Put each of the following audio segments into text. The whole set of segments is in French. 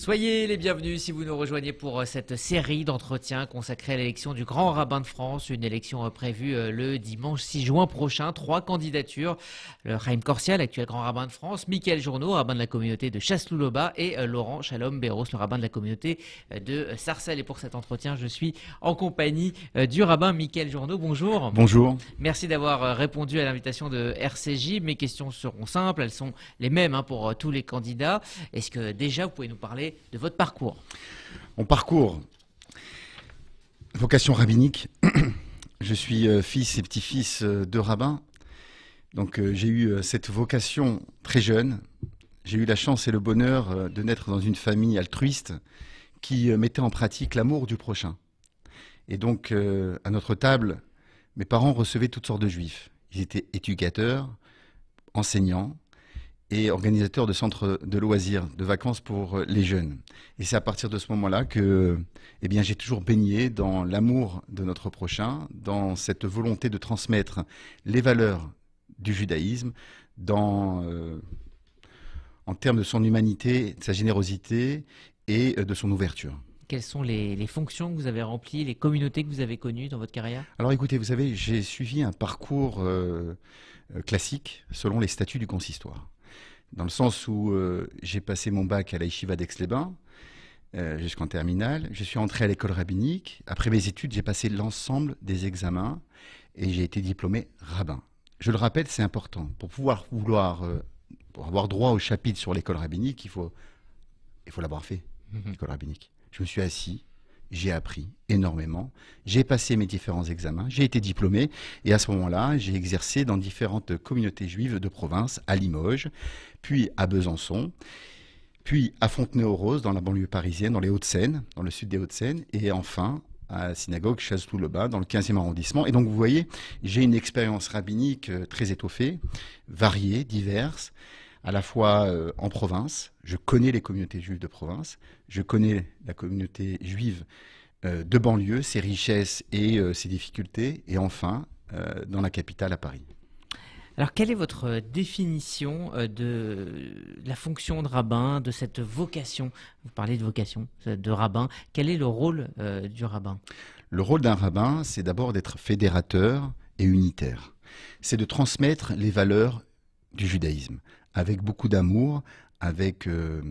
Soyez les bienvenus si vous nous rejoignez pour euh, cette série d'entretiens consacrés à l'élection du Grand Rabbin de France, une élection euh, prévue euh, le dimanche 6 juin prochain. Trois candidatures, le Chaim Corsia, l'actuel Grand Rabbin de France, Michael Journeau, rabbin de la communauté de Chasselouloba et Laurent Shalom Béros, le rabbin de la communauté de Sarcelles. Et pour cet entretien, je suis en compagnie du rabbin Michael Journeau. Bonjour. Bonjour. Merci d'avoir répondu à l'invitation de RCJ. Mes questions seront simples, elles sont les mêmes hein, pour tous les candidats. Est-ce que déjà vous pouvez nous parler de votre parcours. Mon parcours, vocation rabbinique. Je suis euh, fils et petit-fils euh, de rabbin. Donc euh, j'ai eu cette vocation très jeune. J'ai eu la chance et le bonheur de naître dans une famille altruiste qui mettait en pratique l'amour du prochain. Et donc à notre table, mes parents recevaient toutes sortes de juifs. Ils étaient éducateurs, enseignants, et organisateur de centres de loisirs, de vacances pour euh, les jeunes. Et c'est à partir de ce moment-là que eh bien, j'ai toujours baigné dans l'amour de notre prochain, dans cette volonté de transmettre les valeurs du judaïsme, dans, euh, en termes de son humanité, de sa générosité et euh, de son ouverture. Quelles sont les, fonctions que vous avez remplies, les communautés que vous avez connues dans votre carrière? Alors écoutez, vous savez, j'ai suivi un parcours classique selon les statuts du consistoire dans le sens où euh, j'ai passé mon bac à la Yeshiva d'Aix-les-Bains euh, jusqu'en terminale. Je suis entré à l'école rabbinique. Après mes études, j'ai passé l'ensemble des examens et j'ai été diplômé rabbin. Je le rappelle, c'est important. Pour pouvoir vouloir, euh, pour avoir droit au chapitre sur l'école rabbinique, il faut, il faut l'avoir fait, mhm. l'école rabbinique. Je me suis assis, j'ai appris énormément. J'ai passé mes différents examens, j'ai été diplômé et à ce moment-là, j'ai exercé dans différentes communautés juives de province, à Limoges, puis à Besançon, puis à Fontenay-aux-Roses, dans la banlieue parisienne, dans les Hauts-de-Seine, dans le sud des Hauts-de-Seine, et enfin à la synagogue Chazlou-le-Bas, dans le 15e arrondissement. Et donc, vous voyez, j'ai une expérience rabbinique euh, très étoffée, variée, diverse, à la fois euh, en province, je connais les communautés juives de province, je connais la communauté juive euh, de banlieue, ses richesses et ses difficultés, et enfin, dans la capitale à Paris. Alors, quelle est votre définition euh, de la fonction de rabbin, de cette vocation? Vous parlez de vocation, de rabbin. Quel est le rôle euh, du rabbin? Le rôle d'un rabbin, c'est d'abord d'être fédérateur et unitaire. C'est de transmettre les valeurs du judaïsme avec beaucoup d'amour, avec euh,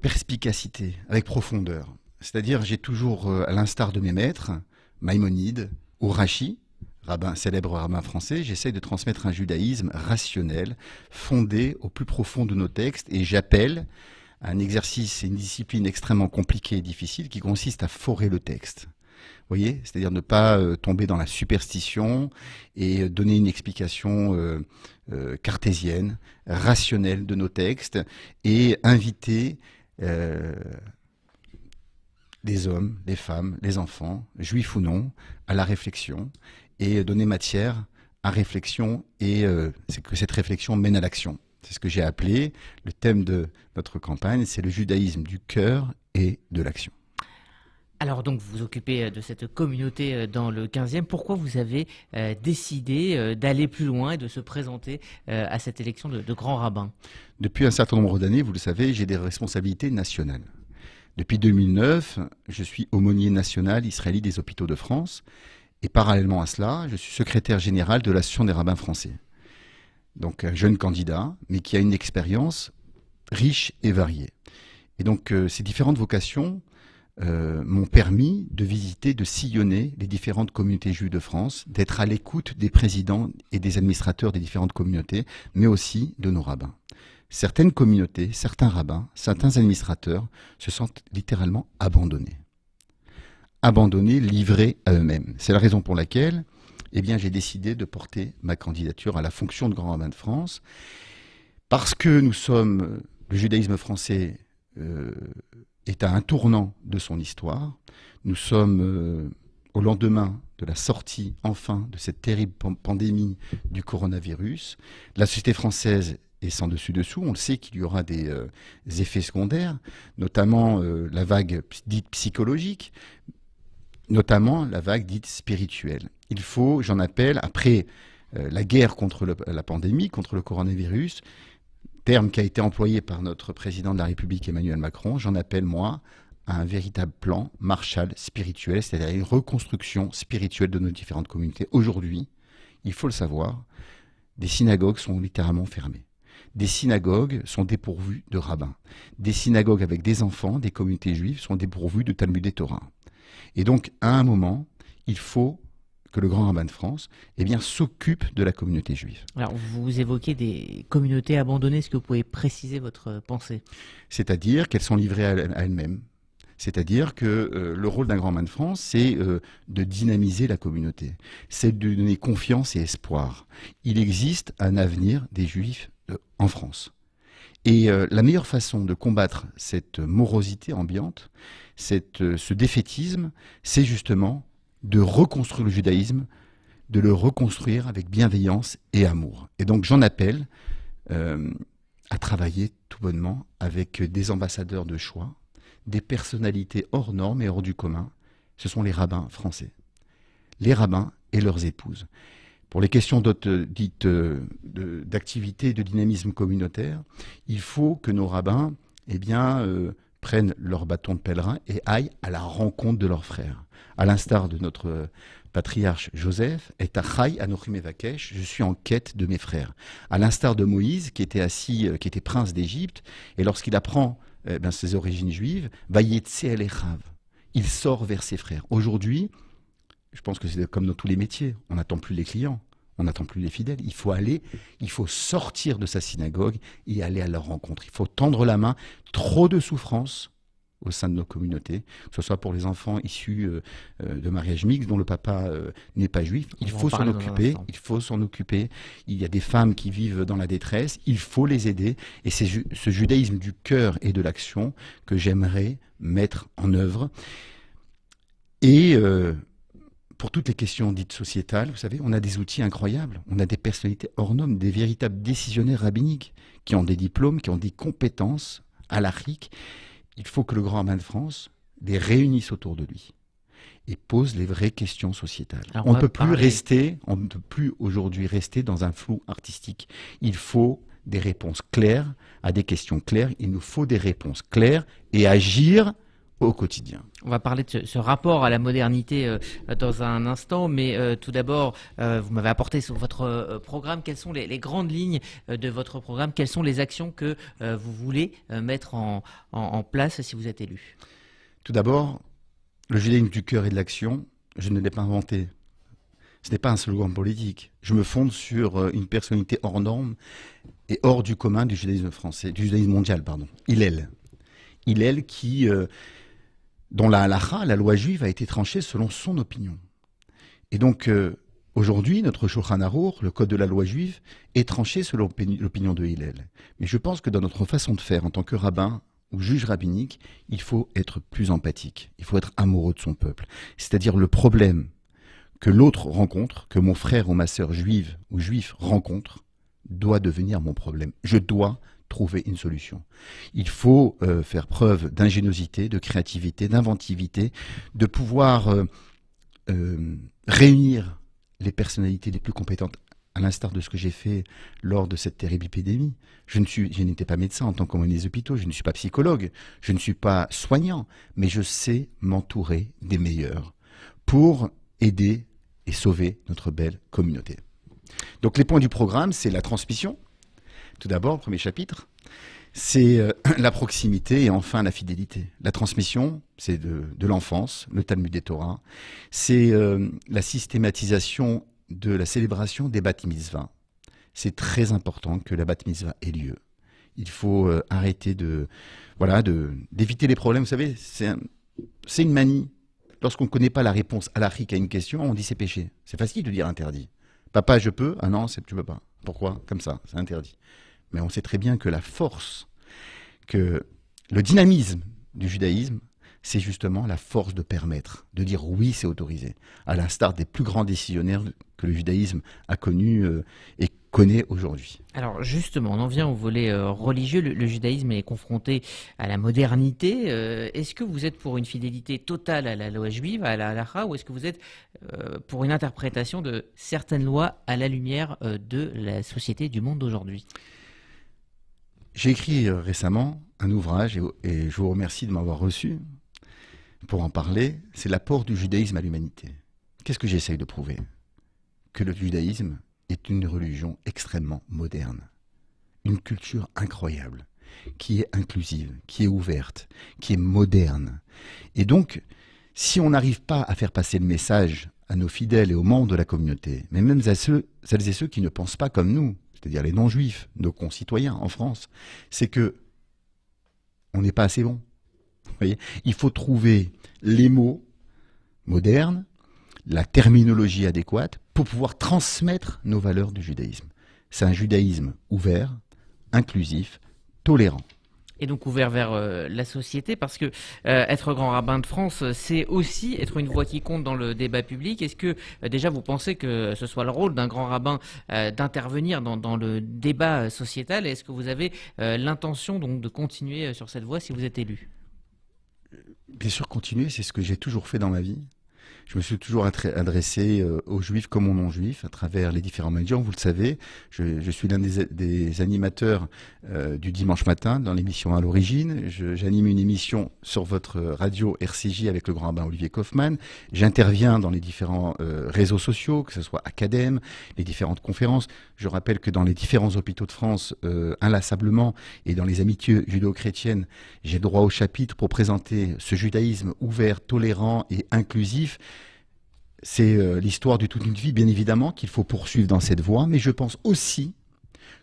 perspicacité, avec profondeur. C'est-à-dire, j'ai toujours, à l'instar de mes maîtres, Maïmonide ou Rachi, rabbin, célèbre rabbin français, j'essaye de transmettre un judaïsme rationnel, fondé au plus profond de nos textes, et j'appelle un exercice et une discipline extrêmement compliquée et difficile qui consiste à forer le texte. C'est-à-dire ne pas euh, tomber dans la superstition et euh, donner une explication euh, cartésienne, rationnelle de nos textes, et inviter des hommes, des femmes, les enfants, juifs ou non, à la réflexion et donner matière à réflexion et que cette réflexion mène à l'action. C'est ce que j'ai appelé le thème de notre campagne, c'est le judaïsme du cœur et de l'action. Alors donc vous vous occupez euh, de cette communauté euh, dans le 15e. Pourquoi vous avez décidé d'aller plus loin et de se présenter à cette élection de, grand rabbin? Depuis un certain nombre d'années, vous le savez, j'ai des responsabilités nationales. Depuis 2009, je suis aumônier national israélite des hôpitaux de France et parallèlement à cela, je suis secrétaire général de l'Association des rabbins français. Donc un jeune candidat, mais qui a une expérience riche et variée. Et donc euh, ces différentes vocations euh, m'ont permis de visiter, de sillonner les différentes communautés juives de France, d'être à l'écoute des présidents et des administrateurs des différentes communautés, mais aussi de nos rabbins. Certaines communautés, certains rabbins, certains administrateurs se sentent littéralement abandonnés abandonnés, livrés à eux-mêmes. C'est la raison pour laquelle eh bien, j'ai décidé de porter ma candidature à la fonction de grand rabbin de France, parce que nous sommes, le judaïsme français euh, est à un tournant de son histoire. Nous sommes euh, au lendemain de la sortie, enfin, de cette terrible pandémie du coronavirus. La société française est sans dessus-dessous. On le sait qu'il y aura des, euh, effets secondaires, notamment la vague dite psychologique, notamment la vague dite spirituelle. Il faut, j'en appelle, après euh, la guerre contre la pandémie, contre le coronavirus, terme qui a été employé par notre président de la République Emmanuel Macron, j'en appelle moi à un véritable plan Marshall spirituel, c'est-à-dire une reconstruction spirituelle de nos différentes communautés. Aujourd'hui, il faut le savoir, des synagogues sont littéralement fermées. Des synagogues sont dépourvues de rabbins. Des synagogues avec des enfants, des communautés juives, sont dépourvues de Talmud et Torah. Et donc, à un moment, il faut que le grand rabbin de France eh bien, s'occupe de la communauté juive. Alors, vous évoquez des communautés abandonnées. Est-ce que vous pouvez préciser votre pensée? C'est-à-dire qu'elles sont livrées à elles-mêmes. C'est-à-dire que euh, le rôle d'un grand rabbin de France, c'est euh, de dynamiser la communauté, c'est de donner confiance et espoir. Il existe un avenir des juifs euh, en France. Et la meilleure façon de combattre cette morosité ambiante, cette, ce défaitisme, c'est justement de reconstruire le judaïsme, de le reconstruire avec bienveillance et amour. Et donc j'en appelle euh, à travailler tout bonnement avec des ambassadeurs de choix, des personnalités hors normes et hors du commun. Ce sont les rabbins français. Les rabbins et leurs épouses. Pour les questions dites euh, d'activité, de, dynamisme communautaire, il faut que nos rabbins eh bien, euh, prennent leur bâton de pèlerin et aillent à la rencontre de leurs frères. À l'instar de notre patriarche Joseph, est Achai Anochim Evakesh, je suis en quête de mes frères. À l'instar de Moïse, qui était assis, euh, qui était prince d'Égypte, et lorsqu'il apprend eh ben, ses origines juives, il sort vers ses frères. Aujourd'hui, je pense que c'est comme dans tous les métiers, on n'attend plus les clients on n'attend plus les fidèles. Il faut aller, il faut sortir de sa synagogue et aller à leur rencontre. Il faut tendre la main. Trop de souffrance au sein de nos communautés, que ce soit pour les enfants issus euh, euh, de mariage mixte dont le papa euh, n'est pas juif. Il faut s'en occuper. Il faut s'en occuper. Il y a des femmes qui vivent dans la détresse. Il faut les aider. Et c'est ce judaïsme du cœur et de l'action que j'aimerais mettre en œuvre. Et pour toutes les questions dites sociétales, vous savez, on a des outils incroyables. On a des personnalités hors normes, des véritables décisionnaires rabbiniques qui ont des diplômes, qui ont des compétences à l'Afrique. Il faut que le grand rabbin de France les réunisse autour de lui et pose les vraies questions sociétales. on ne peut plus rester, on ne peut plus aujourd'hui rester dans un flou artistique. Il faut des réponses claires à des questions claires. Il nous faut des réponses claires et agir au quotidien. On va parler de ce, rapport à la modernité euh, dans un instant, mais euh, tout d'abord, euh, vous m'avez apporté sur votre programme, quelles sont les, grandes lignes de votre programme, quelles sont les actions que vous voulez mettre en, place si vous êtes élu? Tout d'abord, le judaïsme du cœur et de l'action, je ne l'ai pas inventé. Ce n'est pas un slogan politique. Je me fonde sur une personnalité hors norme et hors du commun du judaïsme français, du judaïsme mondial, pardon. Hillel. Hillel qui dont la halacha, la loi juive, a été tranchée selon son opinion. Et donc, euh, aujourd'hui, notre Shulchan Arour, le code de la loi juive, est tranché selon l'opinion de Hillel. Mais je pense que dans notre façon de faire en tant que rabbin ou juge rabbinique, il faut être plus empathique, il faut être amoureux de son peuple. C'est-à-dire le problème que l'autre rencontre, que mon frère ou ma sœur juive ou juif rencontre, doit devenir mon problème. Je dois trouver une solution. Il faut euh, faire preuve d'ingéniosité, de créativité, d'inventivité, de pouvoir euh, euh, réunir les personnalités les plus compétentes à l'instar de ce que j'ai fait lors de cette terrible épidémie. Je ne suis, je n'étais pas médecin en tant qu'homme des hôpitaux, je ne suis pas psychologue, je ne suis pas soignant, mais je sais m'entourer des meilleurs pour aider et sauver notre belle communauté. Donc les points du programme, c'est la transmission, tout d'abord, premier chapitre, c'est euh, la proximité et enfin la fidélité. La transmission, c'est de, l'enfance, le Talmud des Torah. C'est euh, la systématisation de la célébration des bat. C'est très important que la bat mitzvah ait lieu. Il faut euh, arrêter de, voilà, d'éviter les problèmes. Vous savez, c'est une manie. Lorsqu'on ne connaît pas la réponse à l'Afrique à une question, on dit c'est péché. C'est facile de dire interdit. Papa, je peux? Ah non, c'est tu peux pas. Pourquoi Comme ça, c'est interdit. Mais on sait très bien que la force, que le dynamisme du judaïsme, c'est justement la force de permettre, de dire oui, c'est autorisé, à l'instar des plus grands décisionnaires que le judaïsme a connus euh, et connaît aujourd'hui. Alors justement, on en vient au volet euh, religieux. Le, judaïsme est confronté à la modernité. Euh, est-ce que vous êtes pour une fidélité totale à la loi juive, à la halakha, ou est-ce que vous êtes pour une interprétation de certaines lois à la lumière de la société du monde d'aujourd'hui? J'ai écrit récemment un ouvrage, et, je vous remercie de m'avoir reçu pour en parler, c'est l'apport du judaïsme à l'humanité. Qu'est-ce que j'essaye de prouver? Que le judaïsme est une religion extrêmement moderne, une culture incroyable, qui est inclusive, qui est ouverte, qui est moderne. Et donc, si on n'arrive pas à faire passer le message à nos fidèles et aux membres de la communauté, mais même à celles et ceux qui ne pensent pas comme nous, c'est-à-dire les non-juifs, nos concitoyens en France, c'est que on n'est pas assez bon. Il faut trouver les mots modernes, la terminologie adéquate pour pouvoir transmettre nos valeurs du judaïsme. C'est un judaïsme ouvert, inclusif, tolérant et donc ouvert vers euh, la société parce que euh, être grand rabbin de France, c'est aussi être une voix qui compte dans le débat public. Est-ce que euh, déjà vous pensez que ce soit le rôle d'un grand rabbin d'intervenir dans, dans, le débat sociétal? Est-ce que vous avez l'intention donc de continuer sur cette voie si vous êtes élu? Bien sûr, continuer, c'est ce que j'ai toujours fait dans ma vie. Je me suis toujours adressé euh, aux juifs comme aux non-juifs à travers les différents médias. Vous le savez, je, suis l'un des, animateurs euh, du dimanche matin dans l'émission à l'origine. J'anime une émission sur votre radio RCJ avec le grand rabbin Olivier Kaufmann. J'interviens dans les différents euh, réseaux sociaux, que ce soit Acadème, les différentes conférences. Je rappelle que dans les différents hôpitaux de France, inlassablement, et dans les amitiés judéo-chrétiennes, j'ai droit au chapitre pour présenter ce judaïsme ouvert, tolérant et inclusif c'est euh, l'histoire de toute une vie, bien évidemment, qu'il faut poursuivre dans cette voie, mais je pense aussi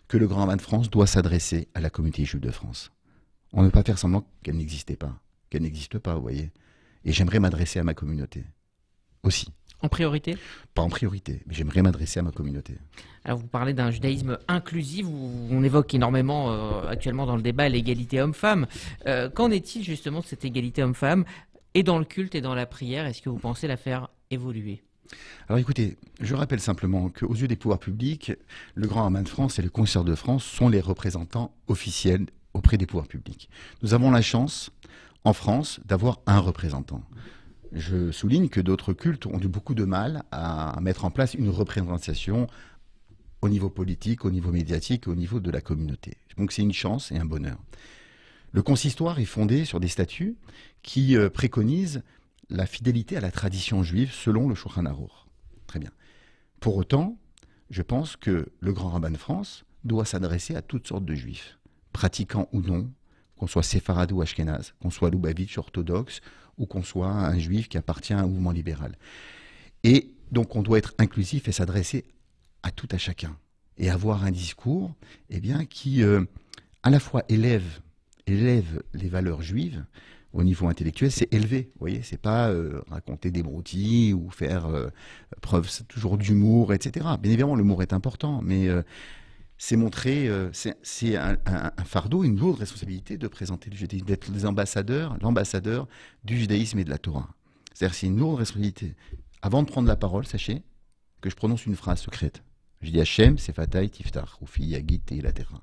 que le Grand Rabbin de France doit s'adresser à la communauté juive de France. On ne peut pas faire semblant qu'elle n'existait pas, qu'elle n'existe pas, vous voyez. Et j'aimerais m'adresser à ma communauté aussi. En priorité? Pas en priorité, mais j'aimerais m'adresser à ma communauté. Alors vous parlez d'un judaïsme inclusif, on évoque énormément euh, actuellement dans le débat l'égalité homme-femme. Euh, qu'en est-il justement de cette égalité homme-femme? Et dans le culte et dans la prière Est-ce que vous pensez la faire alors écoutez, je rappelle simplement qu'aux yeux des pouvoirs publics, le Grand Rabbin de France et le Concert de France sont les représentants officiels auprès des pouvoirs publics. Nous avons la chance, en France, d'avoir un représentant. Je souligne que d'autres cultes ont eu beaucoup de mal à mettre en place une représentation au niveau politique, au niveau médiatique, au niveau de la communauté. Donc c'est une chance et un bonheur. Le consistoire est fondé sur des statuts qui euh, préconisent la fidélité à la tradition juive selon le Shulchan Aruch. Très bien. Pour autant, je pense que le grand rabbin de France doit s'adresser à toutes sortes de juifs, pratiquants ou non, qu'on soit séfarade ou ashkénaze, qu'on soit loubavitch orthodoxe ou qu'on soit un juif qui appartient à un mouvement libéral. Et donc on doit être inclusif et s'adresser à tout à chacun et avoir un discours eh bien, qui euh, à la fois élève, élève les valeurs juives, au niveau intellectuel, c'est élevé. Vous voyez, c'est pas euh, raconter des broutilles ou faire euh, preuve toujours d'humour, etc. Bien évidemment, l'humour est important, mais euh, c'est montrer, c'est un, fardeau, une lourde responsabilité de présenter le judaïsme, d'être les ambassadeurs, l'ambassadeur du judaïsme et de la Torah. C'est-à-dire, c'est une lourde responsabilité. Avant de prendre la parole, sachez que je prononce une phrase secrète. Je dis Hachem, c'est Fatah, Tiftar, ou Yagit et la Terra.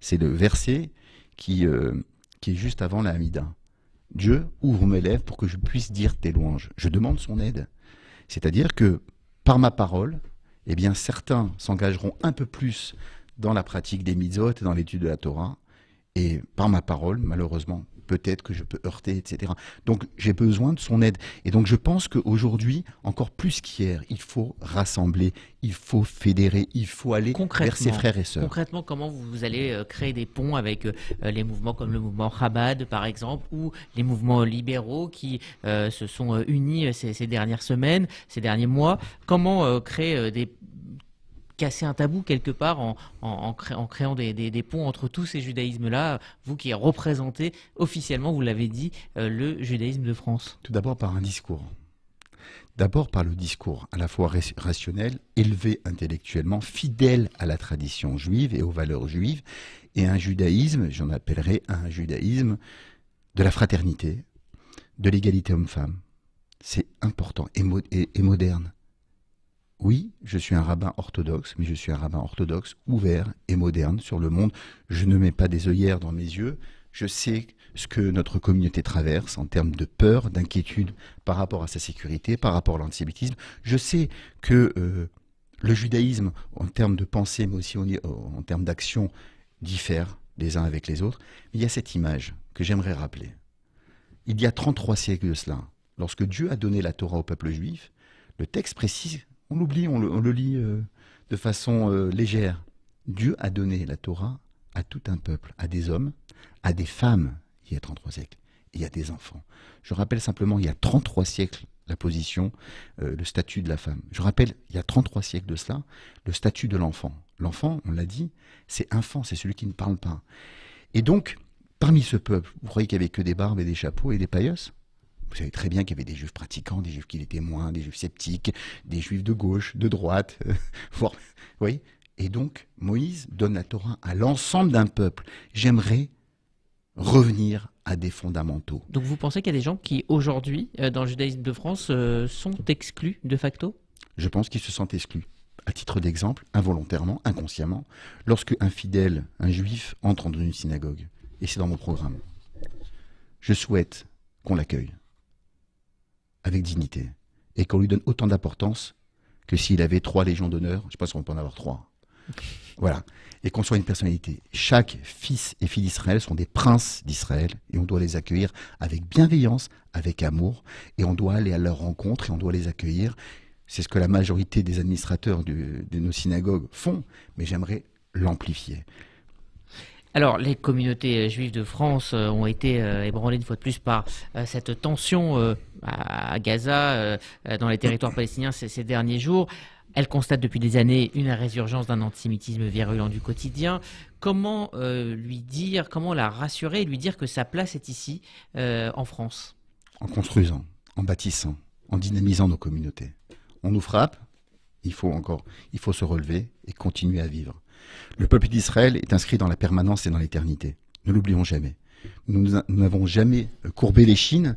C'est le verset qui, qui est juste avant la Hamida. Dieu, ouvre mes lèvres pour que je puisse dire tes louanges. Je demande son aide. C'est-à-dire que par ma parole, eh bien certains s'engageront un peu plus dans la pratique des mitzvot et dans l'étude de la Torah, et par ma parole, malheureusement, peut-être que je peux heurter, etc. Donc j'ai besoin de son aide. Et donc je pense qu'aujourd'hui, encore plus qu'hier, il faut rassembler, il faut fédérer, il faut aller vers ses frères et sœurs. Concrètement, comment vous allez euh, créer des ponts avec euh, les mouvements comme le mouvement Chabad, par exemple, ou les mouvements libéraux qui euh, se sont unis ces, ces, dernières semaines, ces derniers mois? Comment créer des casser un tabou quelque part en, créant des, ponts entre tous ces judaïsmes-là, vous qui représentez officiellement, vous l'avez dit, euh, le judaïsme de France Tout d'abord par un discours. D'abord par le discours à la fois rationnel, élevé intellectuellement, fidèle à la tradition juive et aux valeurs juives, et un judaïsme, j'en appellerai un judaïsme de la fraternité, de l'égalité homme-femme. C'est important et moderne. Oui, je suis un rabbin orthodoxe, mais je suis un rabbin orthodoxe ouvert et moderne sur le monde. Je ne mets pas des œillères dans mes yeux. Je sais ce que notre communauté traverse en termes de peur, d'inquiétude par rapport à sa sécurité, par rapport à l'antisémitisme. Je sais que euh, le judaïsme, en termes de pensée, mais aussi en, termes d'action, diffère les uns avec les autres. il y a cette image que j'aimerais rappeler. Il y a 33 siècles de cela, lorsque Dieu a donné la Torah au peuple juif, le texte précise, on l'oublie, on, le, lit euh, de façon euh, légère. Dieu a donné la Torah à tout un peuple, à des hommes, à des femmes, il y a 33 siècles, et à des enfants. Je rappelle simplement, il y a 33 siècles, la position, euh, le statut de la femme. Je rappelle, il y a 33 siècles de cela, le statut de l'enfant. L'enfant, on l'a dit, c'est enfant, c'est celui qui ne parle pas. Et donc, parmi ce peuple, vous croyez qu'il n'y avait que des barbes et des chapeaux et des paillasses? Vous savez très bien qu'il y avait des juifs pratiquants, des juifs qui l'étaient moins, des juifs sceptiques, des juifs de gauche, de droite, voire, oui. Et donc, Moïse donne la Torah à l'ensemble d'un peuple. J'aimerais revenir à des fondamentaux. Donc vous pensez qu'il y a des gens qui, aujourd'hui, euh, dans le judaïsme de France, euh, sont exclus de facto? Je pense qu'ils se sentent exclus. À titre d'exemple, involontairement, inconsciemment, lorsque un fidèle, un juif, entre dans une synagogue, et c'est dans mon programme, je souhaite qu'on l'accueille avec dignité et qu'on lui donne autant d'importance que s'il avait trois légions d'honneur. Je ne sais pas si on peut en avoir trois. Voilà. Et qu'on soit une personnalité. Chaque fils et fille d'Israël sont des princes d'Israël et on doit les accueillir avec bienveillance, avec amour et on doit aller à leur rencontre et on doit les accueillir. C'est ce que la majorité des administrateurs de nos synagogues font, mais j'aimerais l'amplifier. Alors, les communautés euh, juives de France euh, ont été euh, ébranlées une fois de plus par cette tension à Gaza, dans les territoires palestiniens ces, derniers jours. Elles constatent depuis des années une résurgence d'un antisémitisme virulent du quotidien. Comment lui dire, comment la rassurer et lui dire que sa place est ici, en France? En construisant, en bâtissant, en dynamisant nos communautés. On nous frappe, il faut encore, il faut se relever et continuer à vivre. Le peuple d'Israël est inscrit dans la permanence et dans l'éternité. Ne l'oublions jamais. Nous n'avons jamais courbé les chines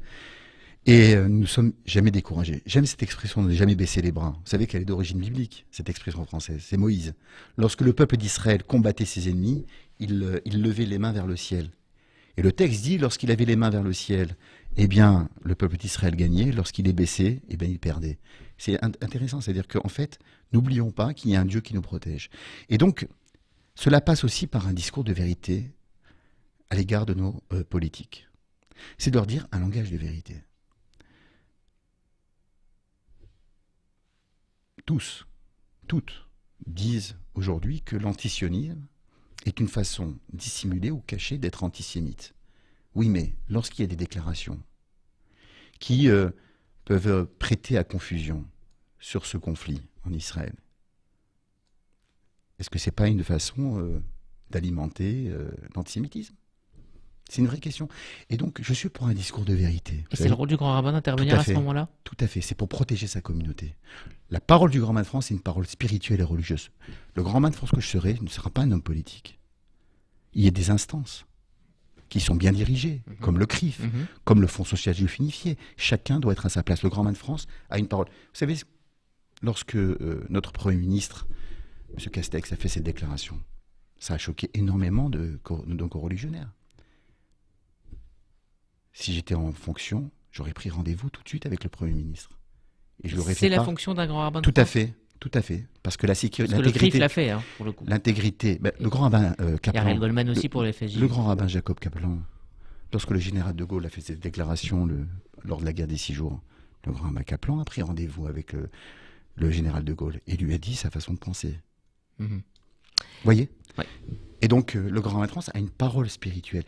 et euh, nous ne sommes jamais découragés. J'aime cette expression de jamais baisser les bras. Vous savez qu'elle est d'origine biblique, cette expression française. C'est Moïse. Lorsque le peuple d'Israël combattait ses ennemis, il, euh, il levait les mains vers le ciel. Et le texte dit, lorsqu'il avait les mains vers le ciel, eh bien, le peuple d'Israël gagnait. Lorsqu'il les baissait, eh bien, il perdait. C'est intéressant, c'est-à-dire qu'en fait, n'oublions pas qu'il y a un Dieu qui nous protège. Et donc, cela passe aussi par un discours de vérité à l'égard de nos euh, politiques. C'est de leur dire un langage de vérité. Tous, toutes disent aujourd'hui que l'antisionisme est une façon dissimulée ou cachée d'être antisémite. Oui, mais lorsqu'il y a des déclarations qui euh, peuvent prêter à confusion sur ce conflit en Israël, est-ce que ce n'est pas une façon euh, d'alimenter euh, l'antisémitisme? C'est une vraie question. Et donc, je suis pour un discours de vérité. C'est le rôle du grand rabbin d'intervenir à, ce moment-là? Tout à fait, c'est pour protéger sa communauté. La parole du grand rabbin de France, c'est une parole spirituelle et religieuse. Le grand rabbin de France que je serai ne sera pas un homme politique. Il y a des instances qui sont bien dirigées, mhm. comme le CRIF, mhm. comme le Fonds social juif unifié. Chacun doit être à sa place. Le grand rabbin de France a une parole. Vous savez, lorsque euh, notre Premier ministre M. Castex a fait cette déclaration. Ça a choqué énormément de, de religionnaires. Si j'étais en fonction, j'aurais pris rendez-vous tout de suite avec le Premier ministre. Et je C'est la fonction d'un grand rabbin. Tout à fait, tout à fait, parce que la sécurité, l'intégrité, l'a fait hein, pour le coup. L'intégrité, ben, le grand rabbin euh, Kaplan. Goldman aussi pour les Le grand rabbin Jacob Kaplan, lorsque le général de Gaulle a fait cette déclaration le, lors de la guerre des six jours, le grand rabbin Kaplan a pris rendez-vous avec le, le général de Gaulle et lui a dit sa façon de penser. Vous voyez Et donc, euh, le grand maître a une parole spirituelle.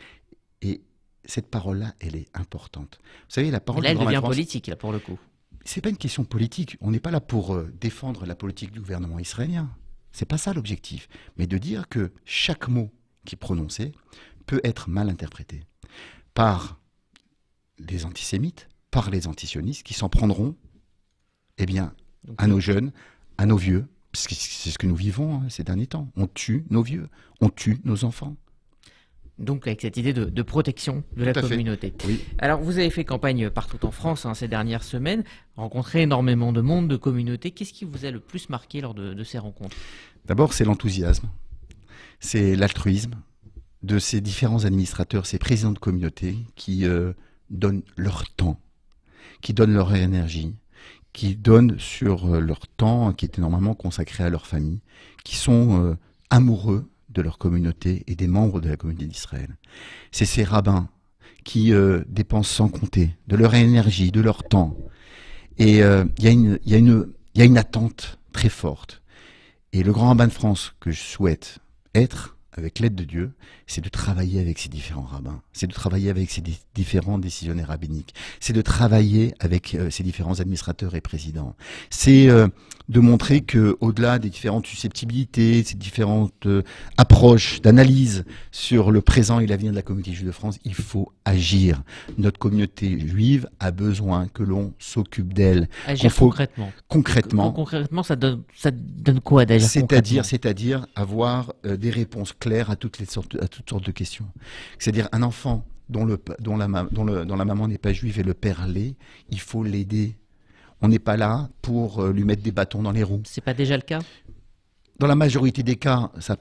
Et cette parole-là, elle est importante. Vous savez, la parole là, elle devient politique, là, pour le coup. C'est pas une question politique. On n'est pas là pour euh, défendre la politique du gouvernement israélien. C'est pas ça l'objectif. Mais de dire que chaque mot qui est prononcé peut être mal interprété par les antisémites, par les antisionistes qui s'en prendront eh bien, à nos jeunes, à nos vieux, c'est ce que nous vivons hein, ces derniers temps. On tue nos vieux, on tue nos enfants. Donc avec cette idée de, protection de la communauté. Alors vous avez fait campagne partout en France hein, ces dernières semaines, rencontré énormément de monde, de communautés. Qu'est-ce qui vous a le plus marqué lors de, ces rencontres? D'abord c'est l'enthousiasme, c'est l'altruisme de ces différents administrateurs, ces présidents de communautés qui euh, donnent leur temps, qui donnent leur énergie, qui donnent sur euh, leur temps qui était normalement consacré à leur famille, qui sont euh, amoureux de leur communauté et des membres de la communauté d'Israël. C'est ces rabbins qui euh, dépensent sans compter de leur énergie, de leur temps. Et euh, il y, y, y, a une attente très forte. Et le grand rabbin de France que je souhaite être, avec l'aide de Dieu, c'est de travailler avec ces différents rabbins, c'est de travailler avec ces différents décisionnaires rabbiniques, c'est de travailler avec euh, ces différents administrateurs et présidents, c'est euh, de montrer que au-delà des différentes susceptibilités, ces différentes euh, approches d'analyse sur le présent et l'avenir de la communauté juive de France, il faut agir. Notre communauté juive a besoin que l'on s'occupe d'elle. Agir concrètement. Concrètement. Concrètement, ça donne, ça donne quoi d'agir C'est-à-dire, c'est-à-dire avoir des réponses claires à toutes les sortes à toutes sortes de questions. C'est-à-dire un enfant dont, le, dont, la, dont, le, dont la maman n'est pas juive et le père l'est, il faut l'aider. On n'est pas là pour euh, lui mettre des bâtons dans les roues. C'est pas déjà le cas? Dans la majorité des cas, ça,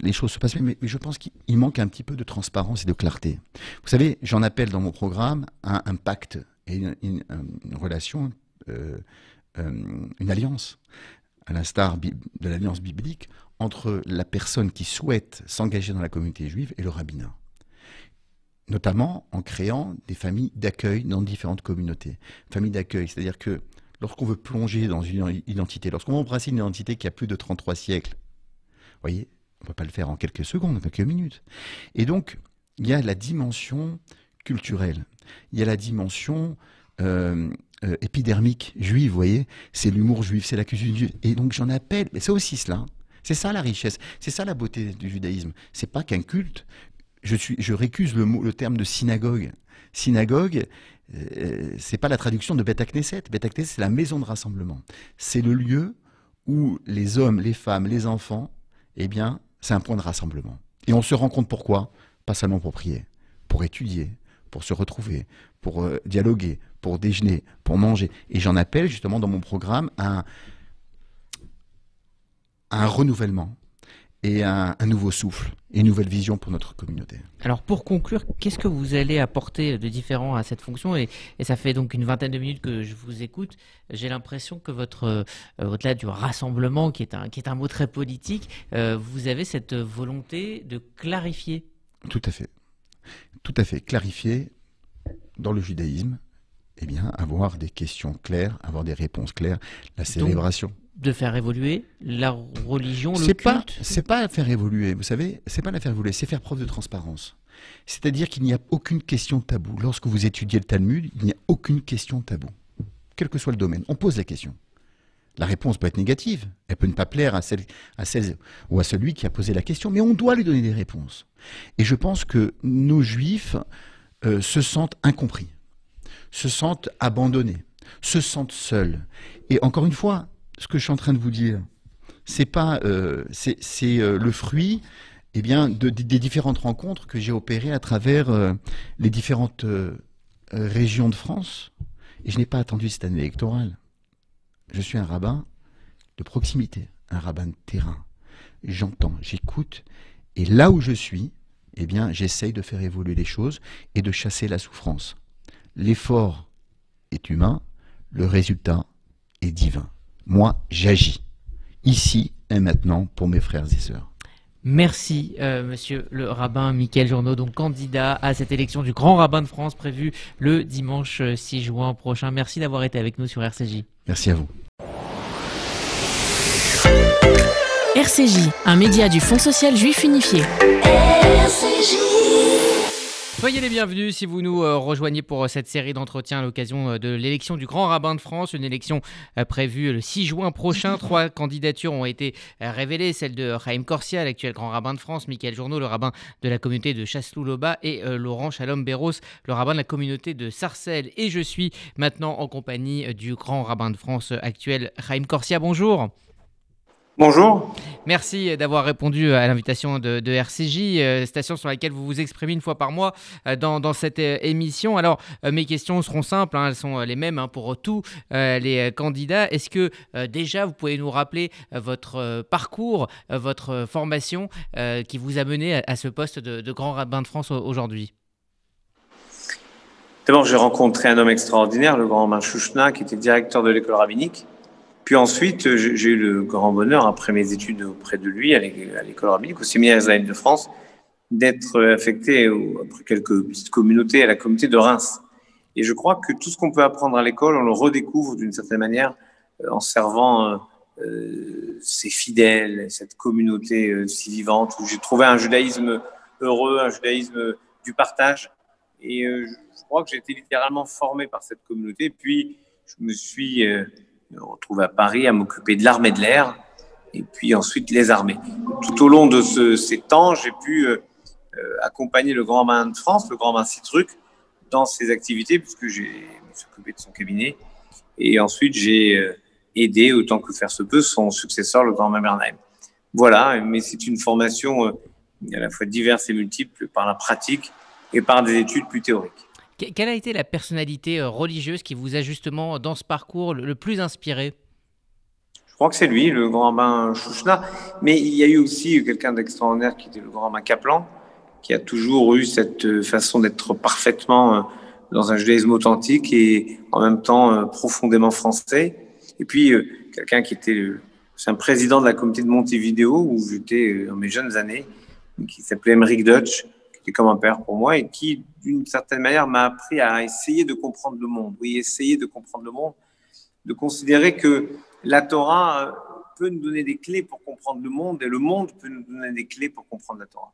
les choses se passent bien, mais, je pense qu'il manque un petit peu de transparence et de clarté. Vous savez, j'en appelle dans mon programme un, un pacte et une, une, relation, euh, euh, une alliance, à l'instar de l'alliance biblique, entre la personne qui souhaite s'engager dans la communauté juive et le rabbinat. Notamment en créant des familles d'accueil dans différentes communautés. Familles d'accueil, c'est-à-dire que lorsqu'on veut plonger dans une identité, lorsqu'on veut embrasser une identité qui a plus de 33 siècles, vous voyez, on ne peut pas le faire en quelques secondes, en quelques minutes. Et donc, il y a la dimension culturelle, il y a la dimension euh, euh, épidermique juive, vous voyez, c'est l'humour juif, c'est la cuisine juive. Et donc j'en appelle, mais c'est aussi cela, c'est ça la richesse, c'est ça la beauté du judaïsme. C'est pas qu'un culte. Je, suis, je récuse le, mot, le terme de synagogue. Synagogue, euh, c'est pas la traduction de Beth Knesset. Beth Knesset, c'est la maison de rassemblement. C'est le lieu où les hommes, les femmes, les enfants, eh bien, c'est un point de rassemblement. Et on se rend compte pourquoi? Pas seulement pour prier, pour étudier, pour se retrouver, pour euh, dialoguer, pour déjeuner, pour manger. Et j'en appelle justement dans mon programme un un renouvellement et un, nouveau souffle et une nouvelle vision pour notre communauté. Alors pour conclure, qu'est-ce que vous allez apporter de différent à cette fonction et, ça fait donc une vingtaine de minutes que je vous écoute. J'ai l'impression que votre euh, au-delà du rassemblement, qui est un qui est un mot très politique, euh, vous avez cette volonté de clarifier. Tout à fait, tout à fait clarifier dans le judaïsme. Eh bien, avoir des questions claires, avoir des réponses claires, la célébration de faire évoluer la religion, le culte pas, C'est pas faire évoluer, vous savez, c'est pas la faire évoluer, c'est faire preuve de transparence. C'est-à-dire qu'il n'y a aucune question tabou. Lorsque vous étudiez le Talmud, il n'y a aucune question tabou. Quel que soit le domaine, on pose la question. La réponse peut être négative, elle peut ne pas plaire à celle, à celle ou à celui qui a posé la question, mais on doit lui donner des réponses. Et je pense que nos juifs euh, se sentent incompris, se sentent abandonnés, se sentent seuls. Et encore une fois, ce que je suis en train de vous dire, c'est pas, euh, c'est euh, le fruit, eh bien, de, des différentes rencontres que j'ai opérées à travers euh, les différentes régions de France. Et je n'ai pas attendu cette année électorale. Je suis un rabbin de proximité, un rabbin de terrain. J'entends, j'écoute, et là où je suis, eh bien, j'essaye de faire évoluer les choses et de chasser la souffrance. L'effort est humain, le résultat est divin. Moi, j'agis ici et maintenant pour mes frères et sœurs. Merci, euh, monsieur le rabbin Michael Journeau, donc candidat à cette élection du grand rabbin de France prévue le dimanche 6 juin prochain. Merci d'avoir été avec nous sur RCJ. Merci à vous. RCJ, un média du Fonds social juif unifié. Soyez les bienvenus si vous nous euh, rejoignez pour euh, cette série d'entretiens à l'occasion euh, de l'élection du Grand Rabbin de France, une élection prévue le 6 juin prochain. Trois candidatures ont été révélées, celle de Chaim Corsia, l'actuel Grand Rabbin de France, Michael Journeau, le rabbin de la communauté de Chasselouloba et Laurent Shalom Béros, le rabbin de la communauté de Sarcelles. Et je suis maintenant en compagnie du Grand Rabbin de France actuel, Chaim Corsia. Bonjour. Bonjour. Merci d'avoir répondu à l'invitation de, RCJ, euh, station sur laquelle vous vous exprimez une fois par mois euh, dans, cette euh, émission. Alors, mes questions seront simples, hein, elles sont les mêmes hein, pour tous les candidats. Est-ce que déjà vous pouvez nous rappeler votre parcours, votre formation qui vous a mené à, ce poste de, grand rabbin de France aujourd'hui? D'abord, j'ai rencontré un homme extraordinaire, le grand rabbin Chouchna, qui était directeur de l'école rabbinique Puis ensuite, j'ai eu le grand bonheur, après mes études auprès de lui, à l'école rabbinique, au séminaire israélien de France, d'être affecté, après quelques petites communautés, à la communauté de Reims. Et je crois que tout ce qu'on peut apprendre à l'école, on le redécouvre d'une certaine manière euh, en servant euh, euh, ces fidèles, cette communauté si vivante, où j'ai trouvé un judaïsme heureux, un judaïsme du partage. Et je crois que j'ai été littéralement formé par cette communauté. Puis, je me suis retrouvé à Paris à m'occuper de l'armée de l'air et puis ensuite les armées. Tout au long de ce, ces temps, j'ai pu accompagner le grand bain de France, le grand bain Citruc, dans ses activités, puisque j'ai me occupé de son cabinet. Et ensuite, j'ai euh, aidé, autant que faire se peut, son successeur, le grand Bernheim. Voilà, mais c'est une formation euh, à la fois diverse et multiple par la pratique et par des études plus théoriques. Quelle a été la personnalité euh, religieuse qui vous a justement, dans ce parcours, le plus inspiré? Je crois que c'est lui, le grand bain Chouchna. Mais il y a eu aussi quelqu'un d'extraordinaire qui était le grand bain Kaplan, qui a toujours eu cette façon d'être parfaitement euh, dans un judaïsme authentique et en même temps euh, profondément français. Et puis, euh, quelqu'un qui était, c'est un président de la communauté de Montevideo où j'étais dans mes jeunes années, qui s'appelait Emmerich Dutch, comme un père pour moi et qui, d'une certaine manière, m'a appris à essayer de comprendre le monde. Oui, essayer de comprendre le monde, de considérer que la Torah peut nous donner des clés pour comprendre le monde et le monde peut nous donner des clés pour comprendre la Torah.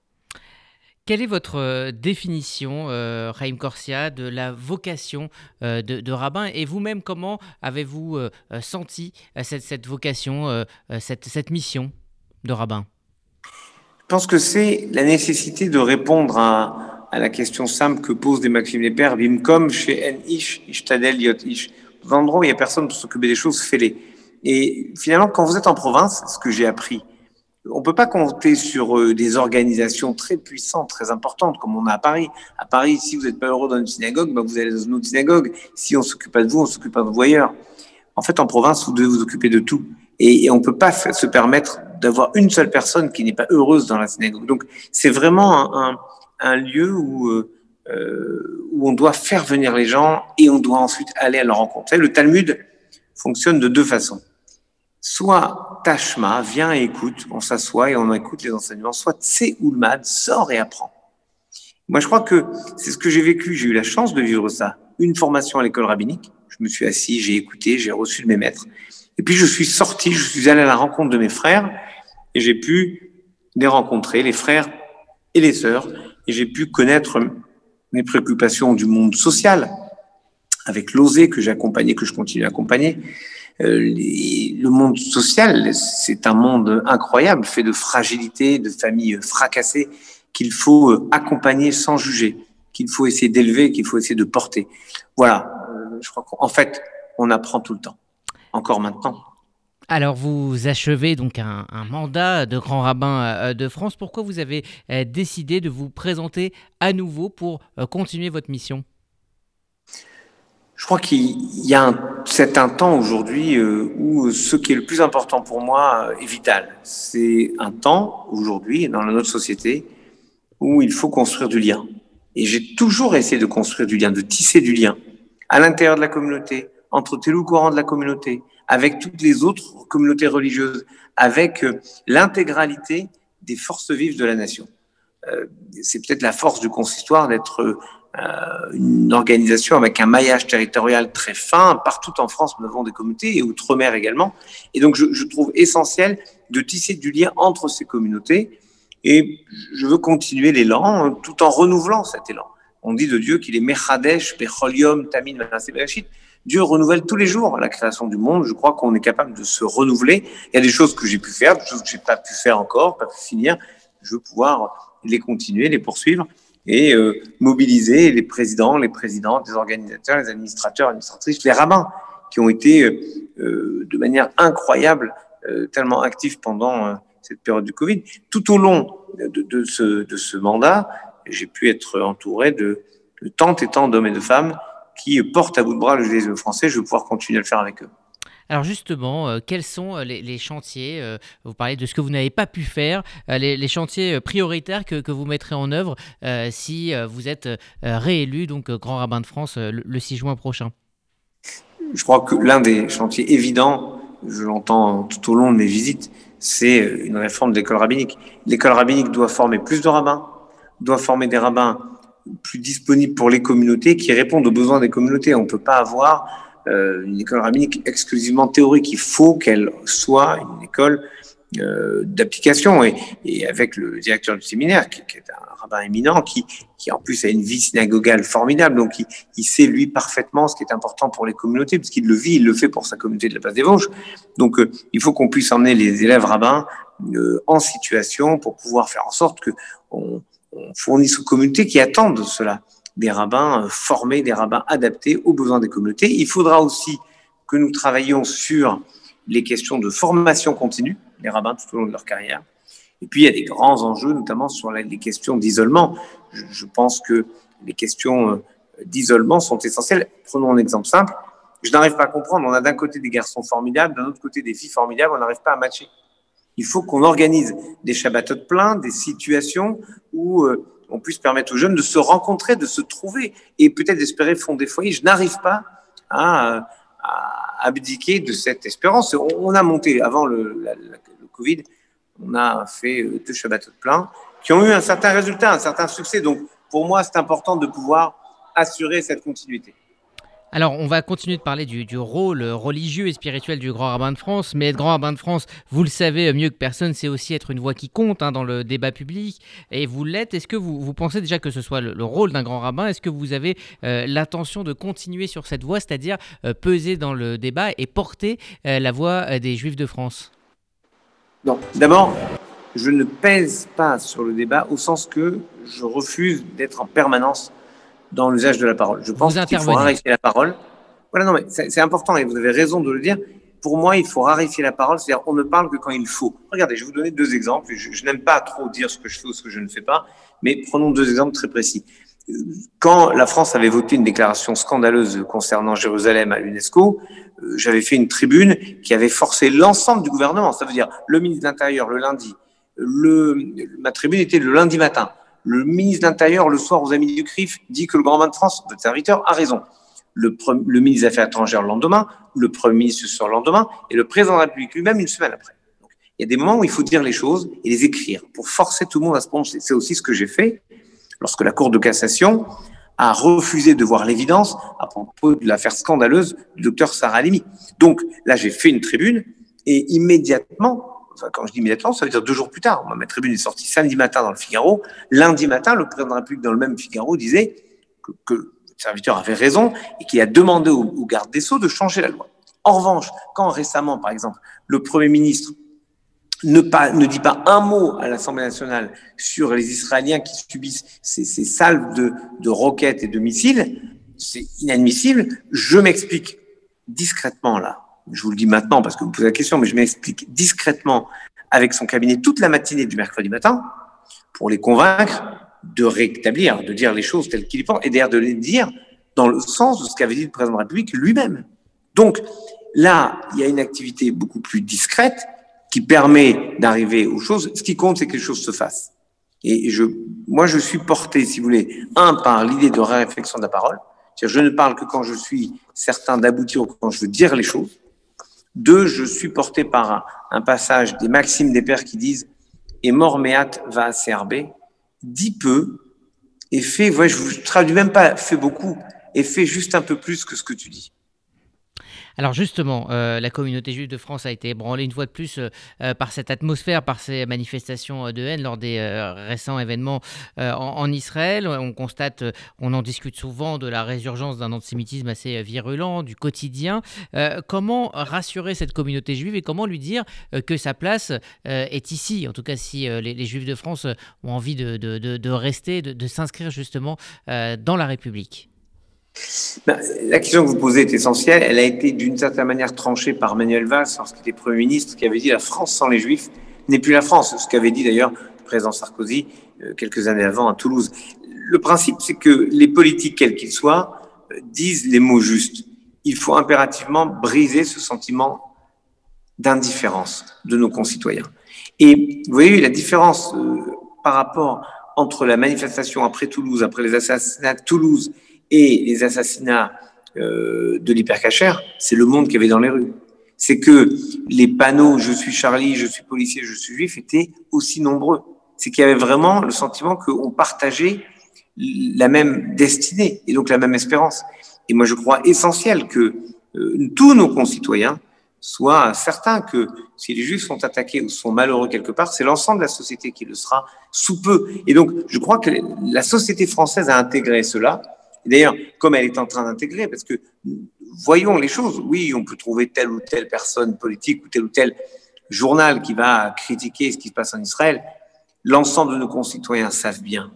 Quelle est votre euh, définition, euh, Raïm Corsia, de la vocation euh, de, rabbin Et vous-même, comment avez-vous senti cette, vocation, cette, mission de rabbin? Je pense que c'est la nécessité de répondre à, la question simple que posent des maximes des pères, comme chez En Ish, Ishtadel Yot Ish. Dans l'endroit où il n'y a personne pour s'occuper des choses, fais-les. Et finalement, quand vous êtes en province, ce que j'ai appris, on peut pas compter sur euh, des organisations très puissantes, très importantes, comme on a à Paris. À Paris, si vous n'êtes pas heureux dans une synagogue, bah vous allez dans une autre synagogue. Si on s'occupe pas de vous, on s'occupe pas de vous ailleurs. En fait, en province, vous devez vous occuper de tout. Et, on peut pas se permettre d'avoir une seule personne qui n'est pas heureuse dans la synagogue. Donc, c'est vraiment un, un, lieu où, euh, euh, où on doit faire venir les gens et on doit ensuite aller à leur rencontre. Le Talmud fonctionne de deux façons soit Tashma, viens et écoute, on s'assoit et on écoute les enseignements, soit Tseoulmad, sort et apprend. Moi, je crois que c'est ce que j'ai vécu. J'ai eu la chance de vivre ça. Une formation à l'école rabbinique. Je me suis assis, j'ai écouté, j'ai reçu de mes maîtres. Et puis, je suis sorti, je suis allé à la rencontre de mes frères et j'ai pu les rencontrer, les frères et les sœurs. Et j'ai pu connaître mes préoccupations du monde social avec l'osé que j'ai accompagné, que je continue à accompagner. Euh, le monde social, c'est un monde incroyable, fait de fragilité, de familles fracassées, qu'il faut accompagner sans juger, qu'il faut essayer d'élever, qu'il faut essayer de porter. Voilà, euh, je crois qu'en fait, on apprend tout le temps, encore maintenant. Alors vous achevez donc un, mandat de grand rabbin de France. Pourquoi vous avez décidé de vous présenter à nouveau pour continuer votre mission? Je crois qu'il y a un, c'est un temps aujourd'hui euh, où ce qui est le plus important pour moi euh, est vital. C'est un temps aujourd'hui dans notre société où il faut construire du lien. Et j'ai toujours essayé de construire du lien, de tisser du lien à l'intérieur de la communauté, entre tel ou courant de la communauté, avec toutes les autres communautés religieuses, avec euh, l'intégralité des forces vives de la nation. c'est peut-être la force du consistoire d'être euh, une organisation avec un maillage territorial très fin. Partout en France, nous avons des communautés et outre-mer également. Et donc, je, je, trouve essentiel de tisser du lien entre ces communautés. Et je veux continuer l'élan hein, tout en renouvelant cet élan. On dit de Dieu qu'il est Mechadesh, Becholium, Tamin, Bereshit. Dieu renouvelle tous les jours la création du monde. Je crois qu'on est capable de se renouveler. Il y a des choses que j'ai pu faire, des choses que j'ai pas pu faire encore, pas pu finir. Je veux pouvoir les continuer, les poursuivre et euh, mobiliser les présidents, les présidentes, les organisateurs, les administrateurs, administratrices, les rabbins qui ont été euh, euh, de manière incroyable tellement actifs pendant cette période du Covid. Tout au long de, de, ce, de ce mandat, j'ai pu être entouré de, de tant et tant d'hommes et de femmes qui portent à bout de bras le judaïsme français. Je vais pouvoir continuer à le faire avec eux. Alors justement, euh, quels sont euh, les, chantiers euh, Vous parlez de ce que vous n'avez pas pu faire, les, chantiers prioritaires que, vous mettrez en œuvre si vous êtes réélu, donc grand rabbin de France, le, 6 juin prochain? Je crois que l'un des chantiers évidents, je l'entends tout au long de mes visites, c'est une réforme de l'école rabbinique. L'école rabbinique doit former plus de rabbins, doit former des rabbins plus disponibles pour les communautés, qui répondent aux besoins des communautés. On ne peut pas avoir euh, une école rabbinique exclusivement théorique. Il faut qu'elle soit une école euh, d'application. Et, et, avec le directeur du séminaire, qui, qui est un rabbin éminent, qui, qui en plus a une vie synagogale formidable, donc il, il, sait lui parfaitement ce qui est important pour les communautés, parce qu'il le vit, il le fait pour sa communauté de la place des Vosges. Donc euh, il faut qu'on puisse emmener les élèves rabbins euh, en situation pour pouvoir faire en sorte que on, on fournisse aux communautés qui attendent cela des rabbins euh, formés, des rabbins adaptés aux besoins des communautés. Il faudra aussi que nous travaillions sur les questions de formation continue des rabbins tout au long de leur carrière. Et puis, il y a des grands enjeux, notamment sur les questions d'isolement. Je, pense que les questions euh, d'isolement sont essentielles. Prenons un exemple simple. Je n'arrive pas à comprendre. On a d'un côté des garçons formidables, d'un autre côté des filles formidables. On n'arrive pas à matcher. Il faut qu'on organise des Shabbatot pleins, des situations où euh, on puisse permettre aux jeunes de se rencontrer, de se trouver et peut-être d'espérer fonder des foyers. Je n'arrive pas à, à, abdiquer de cette espérance. On, a monté avant le, le, Covid, on a fait euh, deux Shabbatot pleins qui ont eu un certain résultat, un certain succès. Donc pour moi, c'est important de pouvoir assurer cette continuité. Alors, on va continuer de parler du, rôle religieux et spirituel du grand rabbin de France, mais être grand rabbin de France, vous le savez mieux que personne, c'est aussi être une voix qui compte hein, dans le débat public, et vous l'êtes. Est-ce que vous, pensez déjà que ce soit le, le rôle d'un grand rabbin? Est-ce que vous avez euh, l'intention de continuer sur cette voie, c'est-à-dire euh, peser dans le débat et porter euh, la voix des Juifs de France? Non, d'abord, je ne pèse pas sur le débat au sens que je refuse d'être en permanence dans l'usage de la parole. Je pense qu'il faut raréfier la parole. Voilà, non, mais c'est important et vous avez raison de le dire. Pour moi, il faut raréfier la parole, c'est-à-dire on ne parle que quand il faut. Regardez, je vais vous donner deux exemples. Je, je n'aime pas trop dire ce que je fais ou ce que je ne fais pas, mais prenons deux exemples très précis. Quand la France avait voté une déclaration scandaleuse concernant Jérusalem à l'UNESCO, euh, j'avais fait une tribune qui avait forcé l'ensemble du gouvernement. Ça veut dire le ministre de l'Intérieur le lundi. Le, ma tribune était le lundi matin le ministre de l'Intérieur, le soir aux Amis du CRIF, dit que le grand bain de France, votre serviteur, a raison. Le, le, ministre des Affaires étrangères le lendemain, le Premier ministre soir le lendemain, et le président de la République lui-même une semaine après. Donc, il y a des moments où il faut dire les choses et les écrire pour forcer tout le monde à se prononcer. C'est aussi ce que j'ai fait lorsque la Cour de cassation a refusé de voir l'évidence à propos de l'affaire scandaleuse du docteur Sarah Halimi. Donc là, j'ai fait une tribune et immédiatement, Quand je dis immédiatement, ça veut dire deux jours plus tard. Ma tribune est sortie samedi matin dans le Figaro. Lundi matin, le président de la République dans le même Figaro disait que, que le serviteur avait raison et qu'il a demandé au, garde des Sceaux de changer la loi. En revanche, quand récemment, par exemple, le Premier ministre ne, ne dit pas un mot à l'Assemblée nationale sur les Israéliens qui subissent ces, salves de roquettes et de missiles, c'est inadmissible. Je m'explique discrètement là je vous le dis maintenant parce que vous posez la question, mais je m'explique discrètement avec son cabinet toute la matinée du mercredi matin pour les convaincre de rétablir, de dire les choses telles qu'il pense et d'ailleurs de les dire dans le sens de ce qu'avait dit le président de la République lui-même. Donc là, il y a une activité beaucoup plus discrète qui permet d'arriver aux choses. Ce qui compte, c'est que les choses se fassent. Et je, moi, je suis porté, si vous voulez, un, par l'idée de réflexion de la parole. Je ne parle que quand je suis certain d'aboutir ou quand je veux dire les choses. Deux, je suis porté par un, passage des maximes des pères qui disent Et morméat va CRB, dit peu et fait, ouais, je ne traduis même pas fait beaucoup, et fait juste un peu plus que ce que tu dis. Alors justement, euh, la communauté juive de France a été ébranlée une fois de plus euh, par cette atmosphère, par ces manifestations de haine lors des euh, récents événements en, Israël. On constate, on en discute souvent de la résurgence d'un antisémitisme assez virulent, du quotidien. comment rassurer cette communauté juive et comment lui dire que sa place est ici? En tout cas, si les, juifs de France ont envie de rester, de, s'inscrire justement dans la République. Ben, la question que vous posez est essentielle. Elle a été d'une certaine manière tranchée par Manuel Valls lorsqu'il était Premier ministre, qui avait dit la France sans les Juifs n'est plus la France. Ce qu'avait dit d'ailleurs le président Sarkozy euh, quelques années avant à Toulouse. Le principe, c'est que les politiques, quels qu'ils soient, euh, disent les mots justes. Il faut impérativement briser ce sentiment d'indifférence de nos concitoyens. Et vous voyez la différence euh, par rapport entre la manifestation après Toulouse, après les assassinats de Toulouse et les assassinats euh, de l'hypercachère, c'est le monde qu'il y avait dans les rues. c'est que les panneaux je suis Charlie, je suis policier, je suis juif étaient aussi nombreux. C'est qu'il y avait vraiment le sentiment qu'on partageait la même destinée et donc la même espérance. Et moi, je crois essentiel que euh, tous nos concitoyens soient certains que si les juifs sont attaqués ou sont malheureux quelque part, c'est l'ensemble de la société qui le sera sous peu. Et donc, je crois que la société française a intégré cela. D'ailleurs, comme elle est en train d'intégrer, parce que voyons les choses. Oui, on peut trouver telle ou telle personne politique ou tel ou tel journal qui va critiquer ce qui se passe en Israël. L'ensemble de nos concitoyens savent bien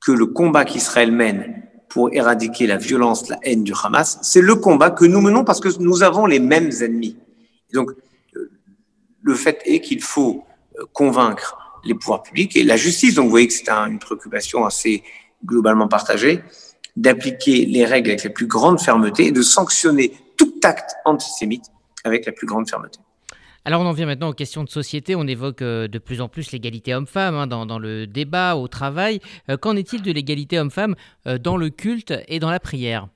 que le combat qu'Israël mène pour éradiquer la violence, la haine du Hamas, c'est le combat que nous menons parce que nous avons les mêmes ennemis. Donc, le fait est qu'il faut euh, convaincre les pouvoirs publics et la justice, donc vous voyez que c'est une préoccupation assez globalement partagée, d'appliquer les règles avec la plus grande fermeté et de sanctionner tout acte antisémite avec la plus grande fermeté. Alors on en vient maintenant aux questions de société. On évoque euh, de plus en plus l'égalité homme-femme hein, dans, le débat, au travail. Euh, qu'en est-il de l'égalité homme-femme euh, dans le culte et dans la prière?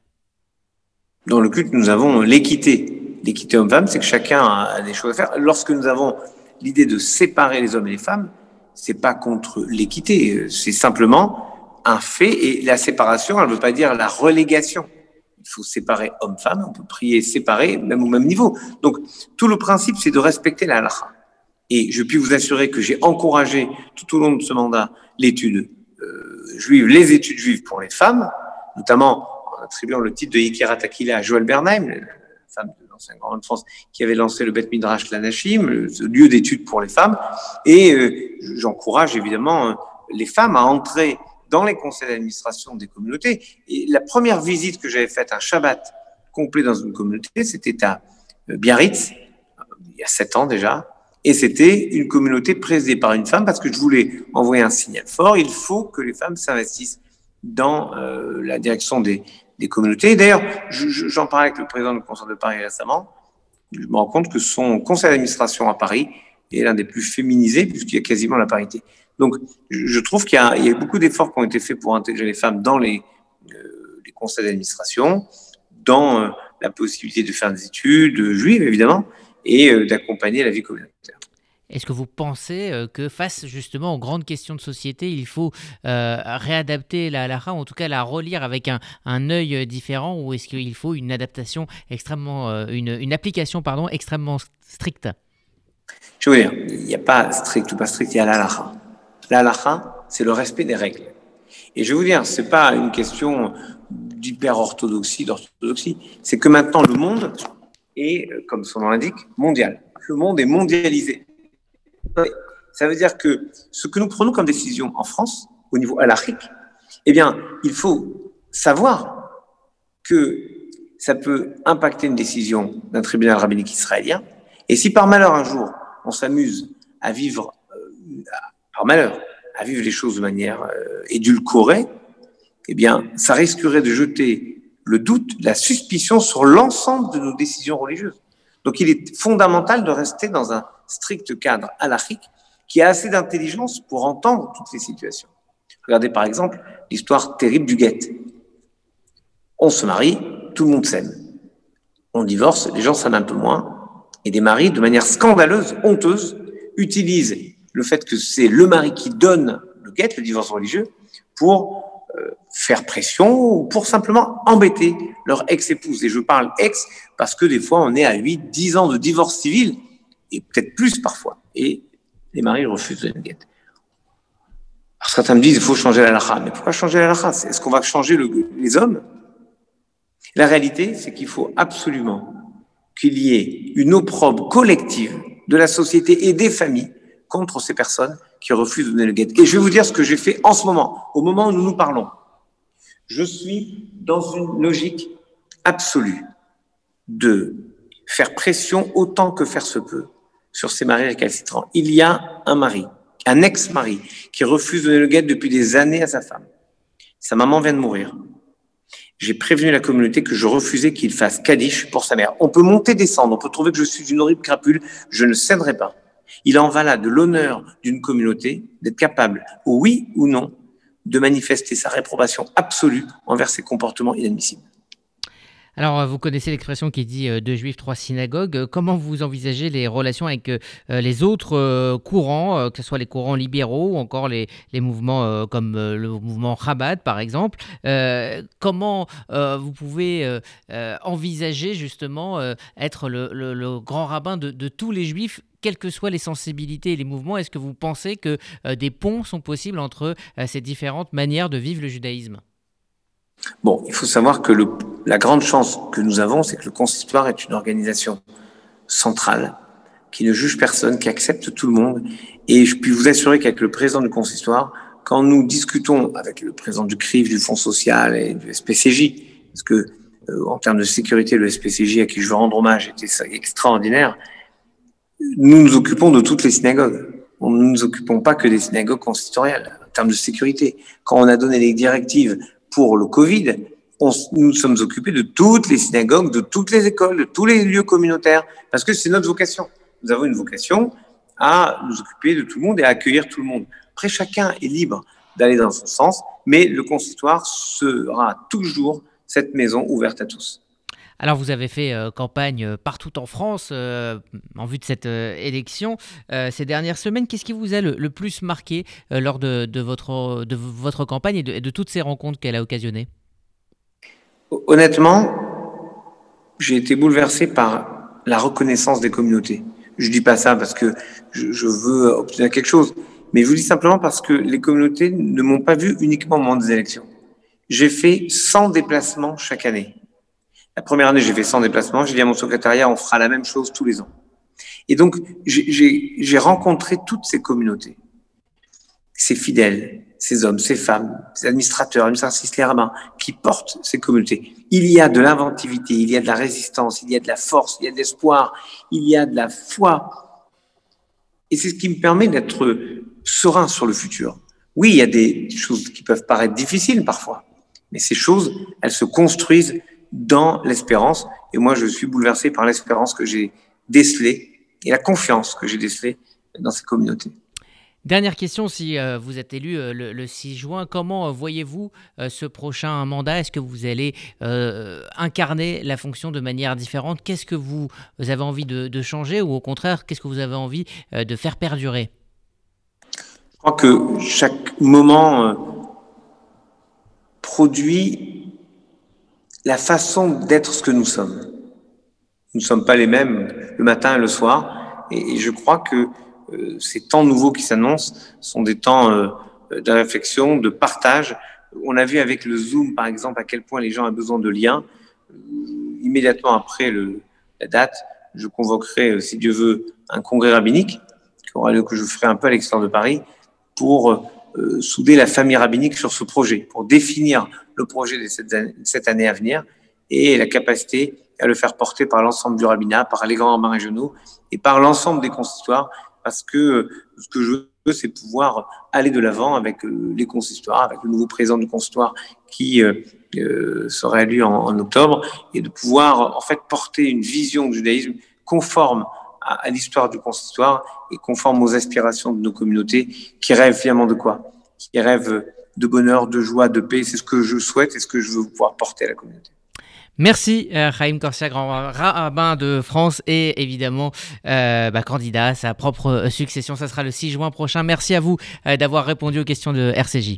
Dans le culte, nous avons l'équité. L'équité homme-femme, c'est que chacun a des choses à faire. Lorsque nous avons l'idée de séparer les hommes et les femmes, c'est pas contre l'équité, c'est simplement un fait. Et la séparation, elle ne veut pas dire la relégation il faut séparer homme-femme, on peut prier séparés, même au même niveau. Donc, tout le principe, c'est de respecter la halakha. Et je puis vous assurer que j'ai encouragé tout au long de ce mandat l'étude euh, juive, les études juives pour les femmes, notamment en attribuant le titre de Yikira Takila à Joël Bernheim, la femme de l'ancien grand de France, qui avait lancé le Bet Midrash Lanashim, le lieu d'étude pour les femmes. Et euh, j'encourage évidemment euh, les femmes à entrer dans les conseils d'administration des communautés. Et la première visite que j'avais faite, un Shabbat complet dans une communauté, c'était à euh, Biarritz, euh, il y a sept ans déjà, et c'était une communauté présidée par une femme parce que je voulais envoyer un signal fort. Il faut que les femmes s'investissent dans euh, la direction des, des communautés. D'ailleurs, j'en parlais avec le président du Conseil de Paris récemment. Je me rends compte que son conseil d'administration à Paris est l'un des plus féminisés puisqu'il y a quasiment la parité. Donc, je trouve qu'il y, a beaucoup d'efforts qui ont été faits pour intégrer les femmes dans les, euh, les conseils d'administration, dans euh, la possibilité de faire des études juives, évidemment, et euh, d'accompagner la vie communautaire. Est-ce que vous pensez que face justement aux grandes questions de société, il faut réadapter la halakha, ou en tout cas la relire avec un, un œil différent, ou est-ce qu'il faut une adaptation extrêmement, une, une, application pardon, extrêmement stricte? Je veux dire, il n'y a pas strict ou pas strict, il y a la La c'est le respect des règles. Et je vais vous dire, c'est pas une question d'hyper-orthodoxie, d'orthodoxie. C'est que maintenant, le monde est, comme son nom l'indique, mondial. Le monde est mondialisé. Ça veut dire que ce que nous prenons comme décision en France, au niveau halachique, eh bien, il faut savoir que ça peut impacter une décision d'un tribunal rabbinique israélien. Et si par malheur un jour, on s'amuse à vivre, euh, par malheur, à vivre les choses de manière euh, édulcorée, eh bien, ça risquerait de jeter le doute, la suspicion sur l'ensemble de nos décisions religieuses. Donc, il est fondamental de rester dans un strict cadre halachique qui a assez d'intelligence pour entendre toutes les situations. Regardez par exemple l'histoire terrible du guet. On se marie, tout le monde s'aime. On divorce, les gens s'aiment un peu moins. Et des maris, de manière scandaleuse, honteuse, utilisent le fait que c'est le mari qui donne le guet, le divorce religieux, pour euh, faire pression ou pour simplement embêter leur ex-épouse. Et je parle ex parce que des fois, on est à 8, 10 ans de divorce civil, et peut-être plus parfois. Et les maris refusent de donner le guet. Alors certains me disent, il faut changer la lacha. Mais pourquoi changer la lacha Est-ce qu'on va changer le, les hommes? La réalité, c'est qu'il faut absolument qu'il y ait une opprobre collective de la société et des familles contre ces personnes qui refusent de donner le guet. Et je vais vous dire ce que j'ai fait en ce moment, au moment où nous nous parlons. Je suis dans une logique absolue de faire pression autant que faire se peut sur ces maris récalcitrants. Il y a un mari, un ex-mari, qui refuse de donner le guet depuis des années à sa femme. Sa maman vient de mourir. J'ai prévenu la communauté que je refusais qu'il fasse Kaddish pour sa mère. On peut monter, descendre, on peut trouver que je suis une horrible crapule, je ne céderai pas. Il en va là de l'honneur d'une communauté d'être capable, oui ou non, de manifester sa réprobation absolue envers ces comportements inadmissibles. Alors, vous connaissez l'expression qui dit deux juifs, trois synagogues. Comment vous envisagez les relations avec les autres courants, que ce soit les courants libéraux ou encore les, mouvements comme le mouvement Chabad, par exemple Comment vous pouvez envisager justement être le, grand rabbin de tous les juifs quelles que soient les sensibilités et les mouvements, est-ce que vous pensez que des ponts sont possibles entre ces différentes manières de vivre le judaïsme? Bon, il faut savoir que la grande chance que nous avons, c'est que le consistoire est une organisation centrale qui ne juge personne, qui accepte tout le monde. Et je puis vous assurer qu'avec le président du consistoire, quand nous discutons avec le président du CRIF, du Fonds social et du SPCJ, parce que euh, en termes de sécurité, le SPCJ à qui je veux rendre hommage était extraordinaire, nous nous occupons de toutes les synagogues. Nous ne nous occupons pas que des synagogues consistoriales en termes de sécurité. Quand on a donné les directives pour le Covid, on, nous sommes occupés de toutes les synagogues, de toutes les écoles, de tous les lieux communautaires, parce que c'est notre vocation. Nous avons une vocation à nous occuper de tout le monde et à accueillir tout le monde. Après, chacun est libre d'aller dans son sens, mais le consistoire sera toujours cette maison ouverte à tous. Alors vous avez fait euh, campagne euh, partout en France euh, en vue de cette élection. ces dernières semaines, qu'est-ce qui vous a le, plus marqué lors de, votre, de votre campagne et de, toutes ces rencontres qu'elle a occasionnées? Honnêtement, j'ai été bouleversé par la reconnaissance des communautés. Je ne dis pas ça parce que je, je, veux obtenir quelque chose, mais je vous dis simplement parce que les communautés ne m'ont pas vu uniquement au moment des élections. J'ai fait 100 déplacements chaque année. La première année, j'ai fait 100 déplacements. J'ai dit à mon secrétariat, on fera la même chose tous les ans. Et donc, j'ai rencontré toutes ces communautés, ces fidèles, ces hommes, ces femmes, ces administrateurs, administratrices, les rabbins, qui portent ces communautés. Il y a de l'inventivité, il y a de la résistance, il y a de la force, il y a de l'espoir, il y a de la foi. Et c'est ce qui me permet d'être serein sur le futur. Oui, il y a des choses qui peuvent paraître difficiles parfois, mais ces choses, elles se construisent dans l'espérance. Et moi, je suis bouleversé par l'espérance que j'ai décelée et la confiance que j'ai décelée dans ces communautés. Dernière question, si euh, vous êtes élu euh, le, 6 juin, comment euh, voyez-vous ce prochain mandat? Est-ce que vous allez incarner la fonction de manière différente? Qu'est-ce que vous, avez envie de, de, changer ou au contraire, qu'est-ce que vous avez envie de faire perdurer? Je crois que chaque moment produit la façon d'être ce que nous sommes. Nous ne sommes pas les mêmes le matin et le soir. Et, je crois que euh, ces temps nouveaux qui s'annoncent sont des temps euh, de réflexion, de partage. On a vu avec le Zoom, par exemple, à quel point les gens ont besoin de liens. Euh, immédiatement après la date, je convoquerai, si Dieu veut, un congrès rabbinique qui aura lieu, que je ferai un peu à l'extérieur de Paris pour souder la famille rabbinique sur ce projet, pour définir le projet de cette année, à venir et la capacité à le faire porter par l'ensemble du rabbinat, par les grands rabbins régionaux et par l'ensemble des consistoires, parce que ce que je veux, c'est pouvoir aller de l'avant avec euh, les consistoires, avec le nouveau président du consistoire qui euh, euh, sera élu en, octobre, et de pouvoir en fait porter une vision du judaïsme conforme à, l'histoire du consistoire et conforme aux aspirations de nos communautés qui rêvent finalement de quoi? Qui rêvent de bonheur, de joie, de paix. C'est ce que je souhaite et ce que je veux pouvoir porter à la communauté. Merci euh, Raïm Corsia, grand rabbin de France et évidemment euh, bah, candidat à sa propre succession. Ça sera le 6 juin prochain. Merci à vous euh, d'avoir répondu aux questions de RCJ.